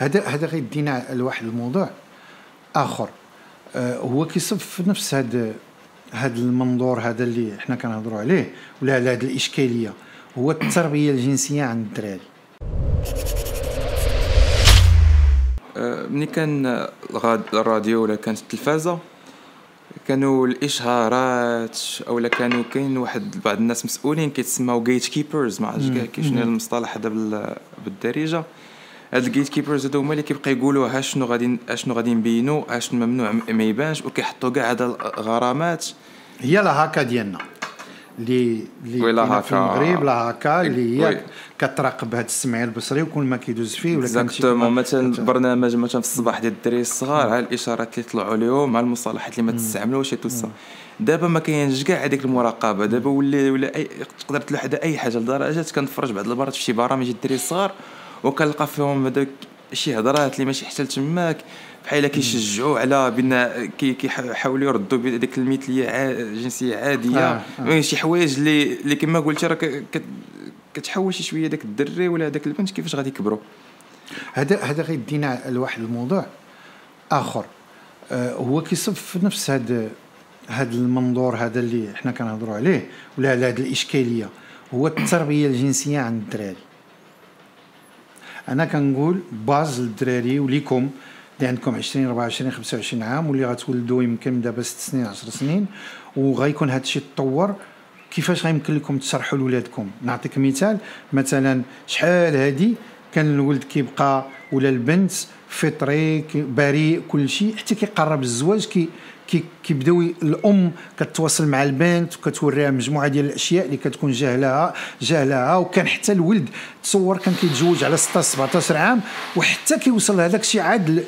هذا هذا غيدينا لواحد الموضوع آخر. آه هو كيصب في نفس هذا هذا المنظور هذا اللي حنا كنهضروا عليه ولا على هذه الإشكالية. هو التربية الجنسية عند الدراري. آه، ملي كان الراديو ولا كانت التلفازة كانوا الإشهارات اولا كانوا كاين واحد بعض الناس مسؤولين كيتسموا جيت كيبرز ما عرفتش كاع المصطلح هذا بالدارجة. هاد ال gatekeepers هادو هما اللي كيبقى يقولوا ها شنو غادي شنو غادي نبينوا ها شنو ممنوع ما يبانش وكيحطوا كاع هاد الغرامات. هي la HACA ديالنا. اللي اللي في المغرب la HACA اللي هي كتراقب هذا السمع البصري وكل ما كيدوز فيه ولا exactement مثلا برنامج مثلا في الصباح ديال الدراري الصغار ها الإشارات اللي طلعوا لهم ها المصطلحات اللي ما تستعملوش tout ça دابا ما كاينش كاع هذيك المراقبة. دابا ولا ولا أي تقدر تلوح أي حاجة لدرجة كنتفرج بعض المرات في شي برامج الدراري الصغار وكنلقى فيهم هذاك شي هضرات اللي ماشي حتى تماك بحال كيشجعوا على بان كيحاولوا يردوا بهذيك المثليه جنسية عادية. آه. آه. شي حوايج اللي اللي كما قلت راه كتحول شي شوية داك الدري ولا داك البنت كيفاش غادي يكبروا. هذا هذا غيدينا لواحد الموضوع آخر. آه هو كيصب في نفس هذا هذا المنظور هذا اللي حنا كنهضروا عليه ولا على هذه الإشكالية. هو التربية الجنسية عند الدراري. أنا كنقول باز للدراري وليكم اللي عندكم 20 24 25 عام واللي غتولدوا يمكن دابا 6 سنين 10 سنين. وغيكون هذا الشيء تطور. كيفاش غيمكن لكم تشرحوا لولادكم؟ نعطيك مثال. مثلا شحال هادي كان الولد كيبقى ولا البنت فطري بريء كل شيء حتى كيقرب الزواج كي كيبداو الأم كتواصل مع البنت وكتوريها مجموعة ديال الأشياء اللي كتكون جاهلها جاهلها. وكان حتى الولد تصور كان كيتزوج على 16 17 عام وحتى كيوصل لهذاك الشيء عاد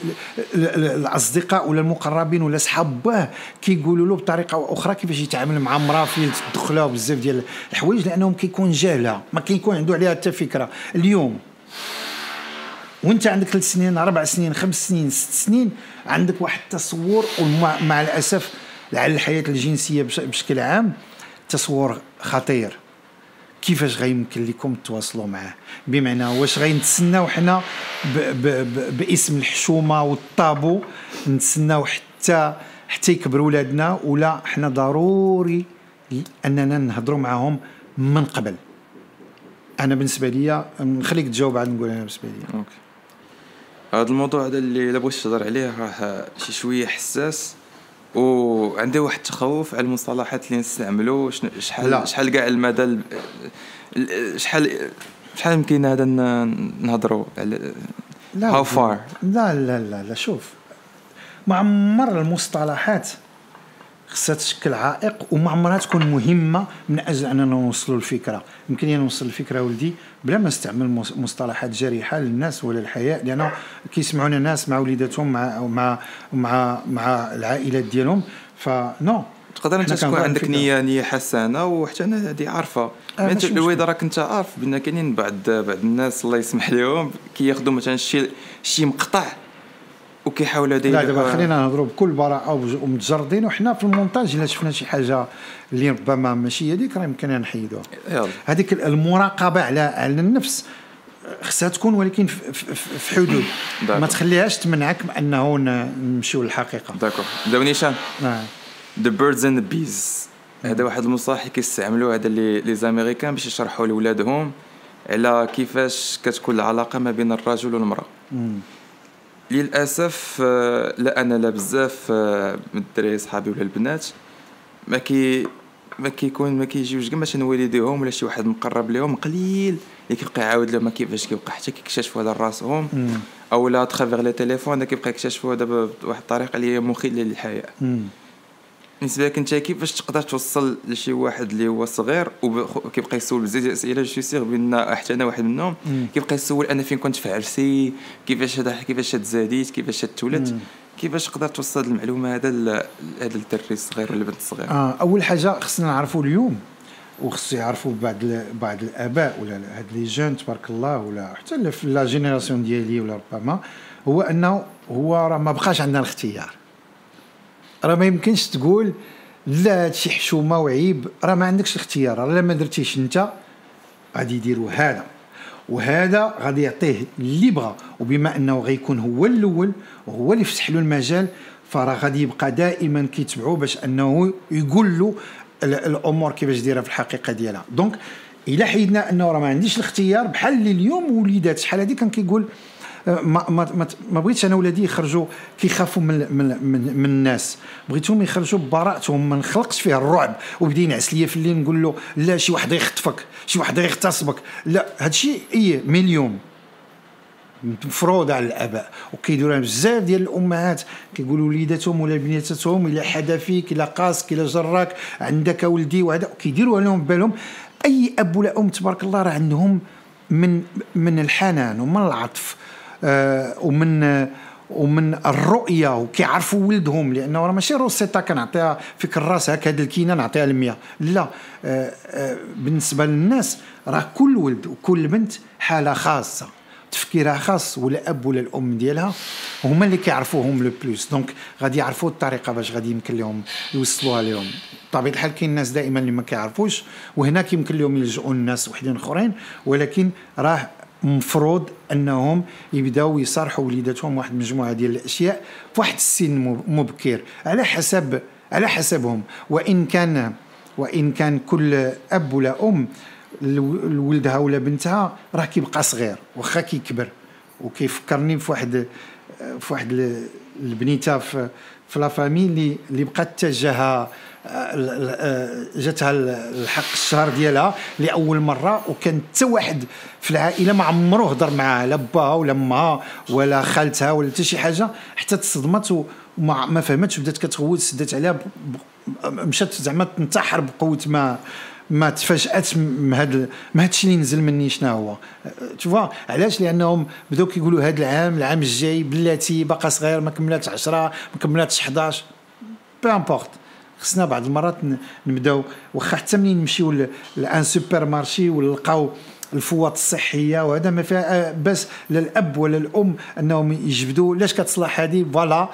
الأصدقاء ولا المقربين ولا صحاب باه كيقولوا له بطريقة أخرى كيفاش يتعامل مع امراه في تدخلها بزاف ديال الحوايج لأنهم كيكون جاهلها ما كيكون عنده عليها حتى فكرة. اليوم وانت عندك ثلاث سنين أربع سنين خمس سنين ست سنين عندك واحد التصور ومع الأسف على الحياة الجنسية بشكل عام تصور خطير. كيفاش غيمكن لكم تواصلوا معاه؟ بمعنى واش غينتسناو حنا باسم الحشومة والطابو نتسناو حتى حتى يكبروا ولادنا ولا حنا ضروري أننا نهضروا معاهم من قبل. أنا بالنسبة لي نخليك تجاوب عاد نقول أنا بالنسبة لي أوكي. هذا الموضوع هذا اللي إلا بغيت تهضر عليه راه شي شوية حساس وعندي واحد التخوف على المصطلحات اللي نستعملوا شحال. شحال كاع المدى شحال شحال يمكن هذا نهضروا على لا هاو فار لا لا لا لا شوف ما عمر المصطلحات خصها تشكل عائق وما عمرها تكون مهمة من أجل أننا نوصلوا الفكرة. يمكن لي نوصل الفكرة ولدي بلا ما نستعمل مصطلحات جارحه للناس ولا الحياء لأنه كيسمعونا ناس مع وليداتهم مع مع مع مع العائلات ديالهم. فنو تقدر أنت تكون عندك نية نية حسنة وحتى أنا هذه عارفة. آه الويضه راك أنت عارف بان كاينين بعض بعض الناس الله يسمح لهم كياخذوا مثلا شي شي مقطع وكيحاولوا دايما لا دابا خلينا نهضروا بكل براءة ومتجردين وحنا في المونتاج إلا شفنا شي حاجة اللي ربما ماشي هذيك راه يمكن نحيدوها. هذيك المراقبة على على النفس خصها تكون ولكن في حدود. ما تخليهاش تمنعك أنه نمشيو للحقيقة. d'accord. دابا نيشان. the birds and bees هذا واحد المصطلح كيستعملوه هذا اللي les Américains باش يشرحوا لولادهم على كيفاش كتكون العلاقة ما بين الرجل والمرأة. للأسف آه، لا أنا لا بزاف آه، من الدراري صحابي ولا البنات ما كي ما كيكون ما كيجيوش كاع مثلا والديهم ولا شي واحد مقرب لهم قليل اللي كيبقى يعاود لهم كيفاش كيبقى حتى كيكتشفوا على راسهم أو à travers les téléphones كيبقى يكتشفوا دابا بواحد الطريقة اللي هي مخلة للحياء. بالنسبة لك انت كيفاش تقدر توصل لشي واحد اللي هو صغير وكيبقى يسول بزاف ديال الاسئله je suis sûr بأن حتى أنا واحد منهم كيبقى يسول أنا فين كنت في عرسي كيفاش هذا كيفاش تزاديت كيفاش تولدت كيفاش تقدر توصل المعلومه هذا هذا الدري الصغير ولا البنت الصغيرة؟ آه أول حاجة خصنا نعرفوا اليوم وخصو يعرفوا بعض بعض الآباء ولا هاد les jeunes تبارك الله ولا حتى في la génération ديالي ولا ربما هو انه هو راه ما بقاش عندنا الاختيار. راه ما يمكنش تقول لا هادشي حشومه وعيب راه ما عندكش الاختيار راه ما درتيش انت غادي يديروا هذا. وهذا غادي يعطيه اللي بغى وبما انه غيكون هو الأول وهو اللي فتح له المجال فراه غادي يبقى دائما كيتبعوه باش انه يقول له الأمور كيفاش دايرة في الحقيقة ديالها. دونك إلا حيدنا انه راه ما عنديش الاختيار بحال اللي اليوم وليدات شحال هذه كان كيقول ما ما ما, ما بغيتش أنا ولادي يخرجوا كيخافوا من من من, من الناس. بغيتهم يخرجوا ببراءتهم ما نخلقش فيه الرعب. وبدا ينعس ليا في الليل نقول له لا شي واحد يخطفك شي واحد يغتصبك. لا هادشي اي مليون. مفروض على الآباء. وكيديروها بزاف ديال الأمهات. كيقولوا وليداتهم ولا بنيتاتهم إلا حدا فيك إلا قاسك إلا جراك عندك ولدي وهذا. كيديروا لهم بالهم أي أب ولا أم تبارك الله راه عندهم من من الحنان ومن العطف. ومن ومن الرؤية وكيعرفوا ولدهم لأنه راه ماشي روسيتا كنعطيها في كراس هكذا الكينة نعطيها المية لا آه آه بالنسبة للناس راه كل ولد وكل بنت حالة خاصة تفكيرها خاص ولا أب ولا الأم ديالها هما اللي كيعرفوهم le plus. donc غادي يعرفوا الطريقة باش غادي يمكن لهم يوصلوها لهم. بطبيعة الحال كاين الناس دائما اللي ما كيعرفوش وهنا يمكن لهم يلجؤوا الناس وحدين أخرين ولكن راه مفروض انهم يبداو يصارحوا وليداتهم واحد المجموعة ديال الأشياء في واحد السن مبكر. على حسب على حسبهم. وإن كان وإن كان كل أب ولا أم لولدها ولا بنتها راه كيبقى صغير واخا كيكبر. وكيفكرني في واحد في واحد البنيتة في في لا فامي اللي اللي بقات تجاهها جاتها الحق الشهر ديالها لأول مرة وكان حتى واحد في العائلة ما عمره هضر معاها لا باها ولا امها ولا خالتها ولا حتى شي حاجة حتى تصدمت وما ما فهمتش بدات كتغوت سدات عليها مشات زعما تنتحر بقوة ما. ما تفاجات من هذا ما اللي نزل مني شنو هو؟ تشوفوا علاش؟ لأنهم بداو كيقولوا هذا العام العام الجاي بلاتي باقا صغير ما كملاتش 10 ما كملاتش 11 peu importe خصنا بعض المرات نبداو واخا حتى منين نمشيو ل un supermarché ونلقاو الفوط الصحية وهذا ما فيها باس لا الاب ولا الأم أنهم يجبدوا. لاش كتصلح هذه voilà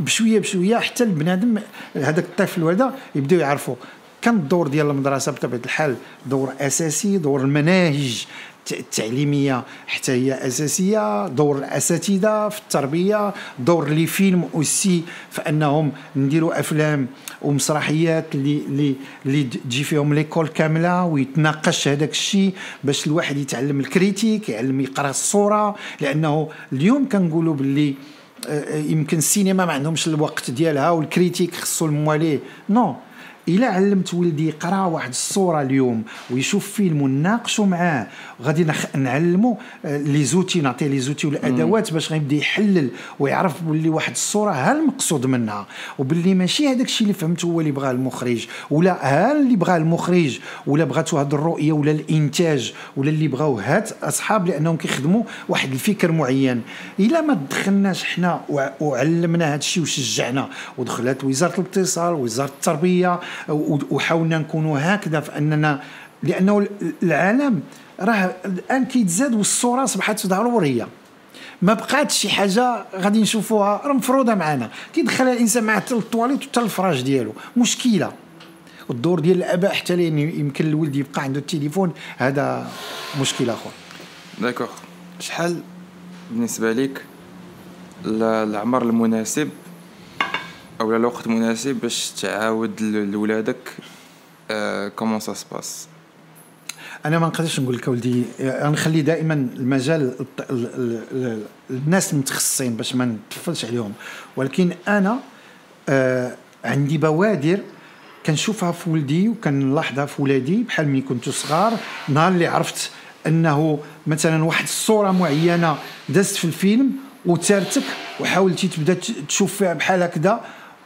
بشوية بشوية حتى البنادم هذاك الطفل وهذا يبداو يعرفوا كان الدور ديال المدرسة بطبيعة الحال دور أساسي دور المناهج التعليمية حتى هي أساسية دور الأساتذة في التربية دور les films aussi فأنهم نديروا أفلام ومسرحيات اللي اللي اللي تجي فيهم l'école كاملة ويتناقش هذاك الشيء باش الواحد يتعلم ال critique يعلم يقرأ الصورة لأنه اليوم كنقولوا باللي آه، يمكن السينما ما عندهمش الوقت ديالها وال critique خصو المواليه non non. الا علمت ولدي يقرأ واحد الصورة اليوم ويشوف فيلم ونناقشوا معاه. غادي نعلمه آه، les outils نعطيه les outils والأدوات باش غيبدأ يحلل ويعرف باللي واحد الصورة ها المقصود منها. وباللي ماشي هذاك الشيء اللي فهمته هو اللي بغاه المخرج ولا ها اللي بغاه المخرج ولا بغاتو هاد الرؤية ولا الإنتاج ولا اللي بغاو هاد أصحاب لأنهم كيخدموا واحد الفكر معين. إلا ما دخلناش حنا وعلمنا هاد الشيء وشجعنا ودخلت وزارة الاتصال وزارة التربية وحاولنا نكونوا هكذا فاننا لأنه العالم راه الآن كيتزاد والصورة أصبحت ضرورية. ما بقاتش شي حاجة غادي نشوفوها راه مفروضة معنا. كيدخلها الإنسان مع حتى الطواليت وحتى الفراش ديالو. مشكلة. الدور ديال الآباء حتى لأن يمكن الولد يبقى عنده التليفون هذا مشكل اخر d'accord شحال بالنسبة لك العمر المناسب أو الوقت مناسب باش تعاود لولادك comment ça se passe أنا ما نقدرش نقول لك ولدي غنخلي دائما المجال الناس المتخصصين باش ما نتفلش عليهم. ولكن أنا آه عندي بوادر كنشوفها في ولدي وكنلاحظها في ولادي بحال ملي كنتو صغار نهار اللي عرفت أنه مثلا واحد الصورة معينة دازت في الفيلم وتارتك وحاولتي تبدا تشوف فيها بحال هكذا.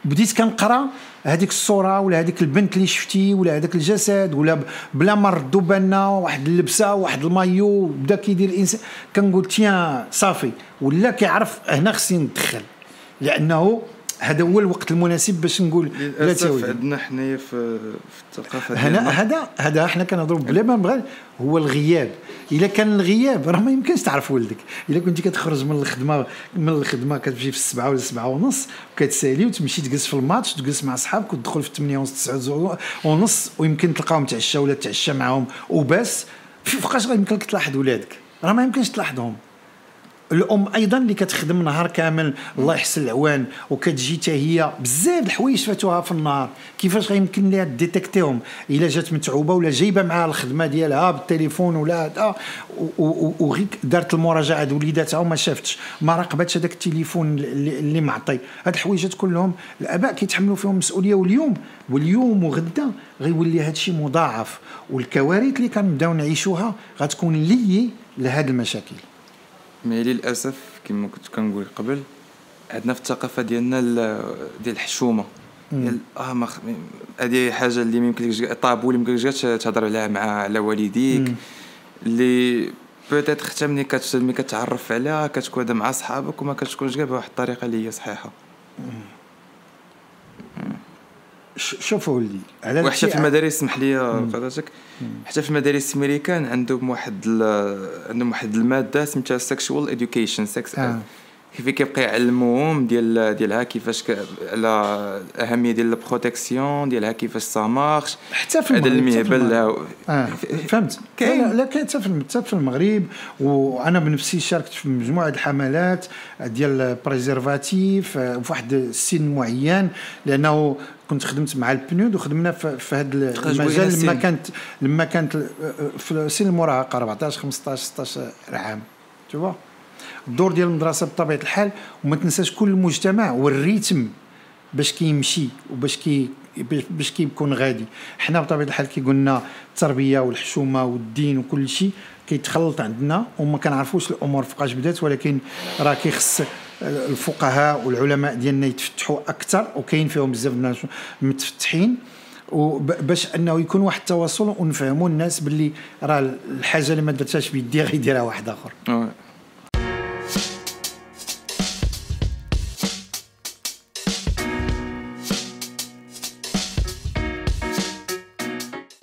بديت كنقرا هذيك الصورة ولا هذيك البنت اللي شفتي ولا هذاك الجسد ولا بلا ما ردوا بالنا واحد اللبسة واحد المايو بدا كيدير الإنسان. كنقول تيان صافي ولا كيعرف هنا خصني ندخل. لأنه هذا هو الوقت المناسب باش نقول للأسف عندنا حنايا في, في الثقافة هنا هذا هذا حنا كنهضروا بلا ما نبغى هو الغياب. إلا كان الغياب راه ما يمكنش تعرف ولدك. إلا كنتي كتخرج من الخدمه من الخدمة كتمشي في السبعة ولا السبعة ونص وكتسالي وتمشي تجلس في الماتش تجلس مع صحابك وتدخل في 8 ونص 9 ونص ويمكن تلقاهم تعشى ولا تعشى معاهم. وبس. فوقاش غيمكن لك تلاحظ ولادك؟ راه ما يمكنش تلاحظهم. الأم أيضا اللي كتخدم نهار كامل الله يحسن العوان وكتجي حتى هي بزاف الحوايج فاتوها في النهار. كيفاش غيمكن ليها ديتيكتيهم؟ إلا جات متعوبة ولا جايبة معاها الخدمة ديالها بالتليفون ولا هذا وغير دارت المراجعة د وليداتها وما شافتش. ما راقبتش هذاك التليفون اللي, معطي. هاد الحوايجات كلهم الآباء كيتحملوا فيهم مسؤوليه واليوم واليوم وغدا غيولي هذا الشيء مضاعف. والكوارث اللي كنبداو نعيشوها غتكون لي لهاد المشاكل. mais للأسف كما كنت كنقول قبل عندنا في الثقافة ديالنا ديال الحشومة. ديال آه ما هذه حاجة اللي ما يمكنلكش طابو اللي ما يمكنلكش تهضر عليها مع على والديك. اللي peut-être حتى ملي ملي كتعرف عليها كتكون مع صحابك وما كتكونش كاع بواحد الطريقة اللي هي صحيحة. شوف ولدي. على وحتى في المدارس سمح لي قدرتك حتى في المدارس الامريكان عندهم واحد عندهم واحد المادة سميتها sexual education sex كيف كيبقى يعلموهم ديال ديالها كيفاش على الاهميه ديال ال protection ديالها كيفاش ça marche حتى في هذا المهبل آه. فهمت. كاين. لا كاين. حتى في حتى في المغرب. وأنا بنفسي شاركت في مجموعة الحملات ديال ال préservatif آه، في واحد السن معين لأنه كنت خدمت مع البنود وخدمنا في هذا المجال لما كانت لما كانت في سن المراهقة 14 15 16 عام. تشوف الدور ديال المدرسة بطبيعة الحال وما تنساش كل المجتمع والريتم باش كيمشي وباش كي باش كيكون غادي. حنا بطبيعة الحال كي قلنا التربية والحشومة والدين وكل شيء كيتخلط عندنا وما كنعرفوش الأمور فوقاش بدات ولكن راه كيخص الفقهاء والعلماء ديالنا يتفتحوا أكثر وكاين فيهم بزاف الناس متفتحين. وباش أنه يكون واحد التواصل ونفهموا الناس باللي راه الحاجة اللي ما درتهاش بيدي غيديرها واحد آخر.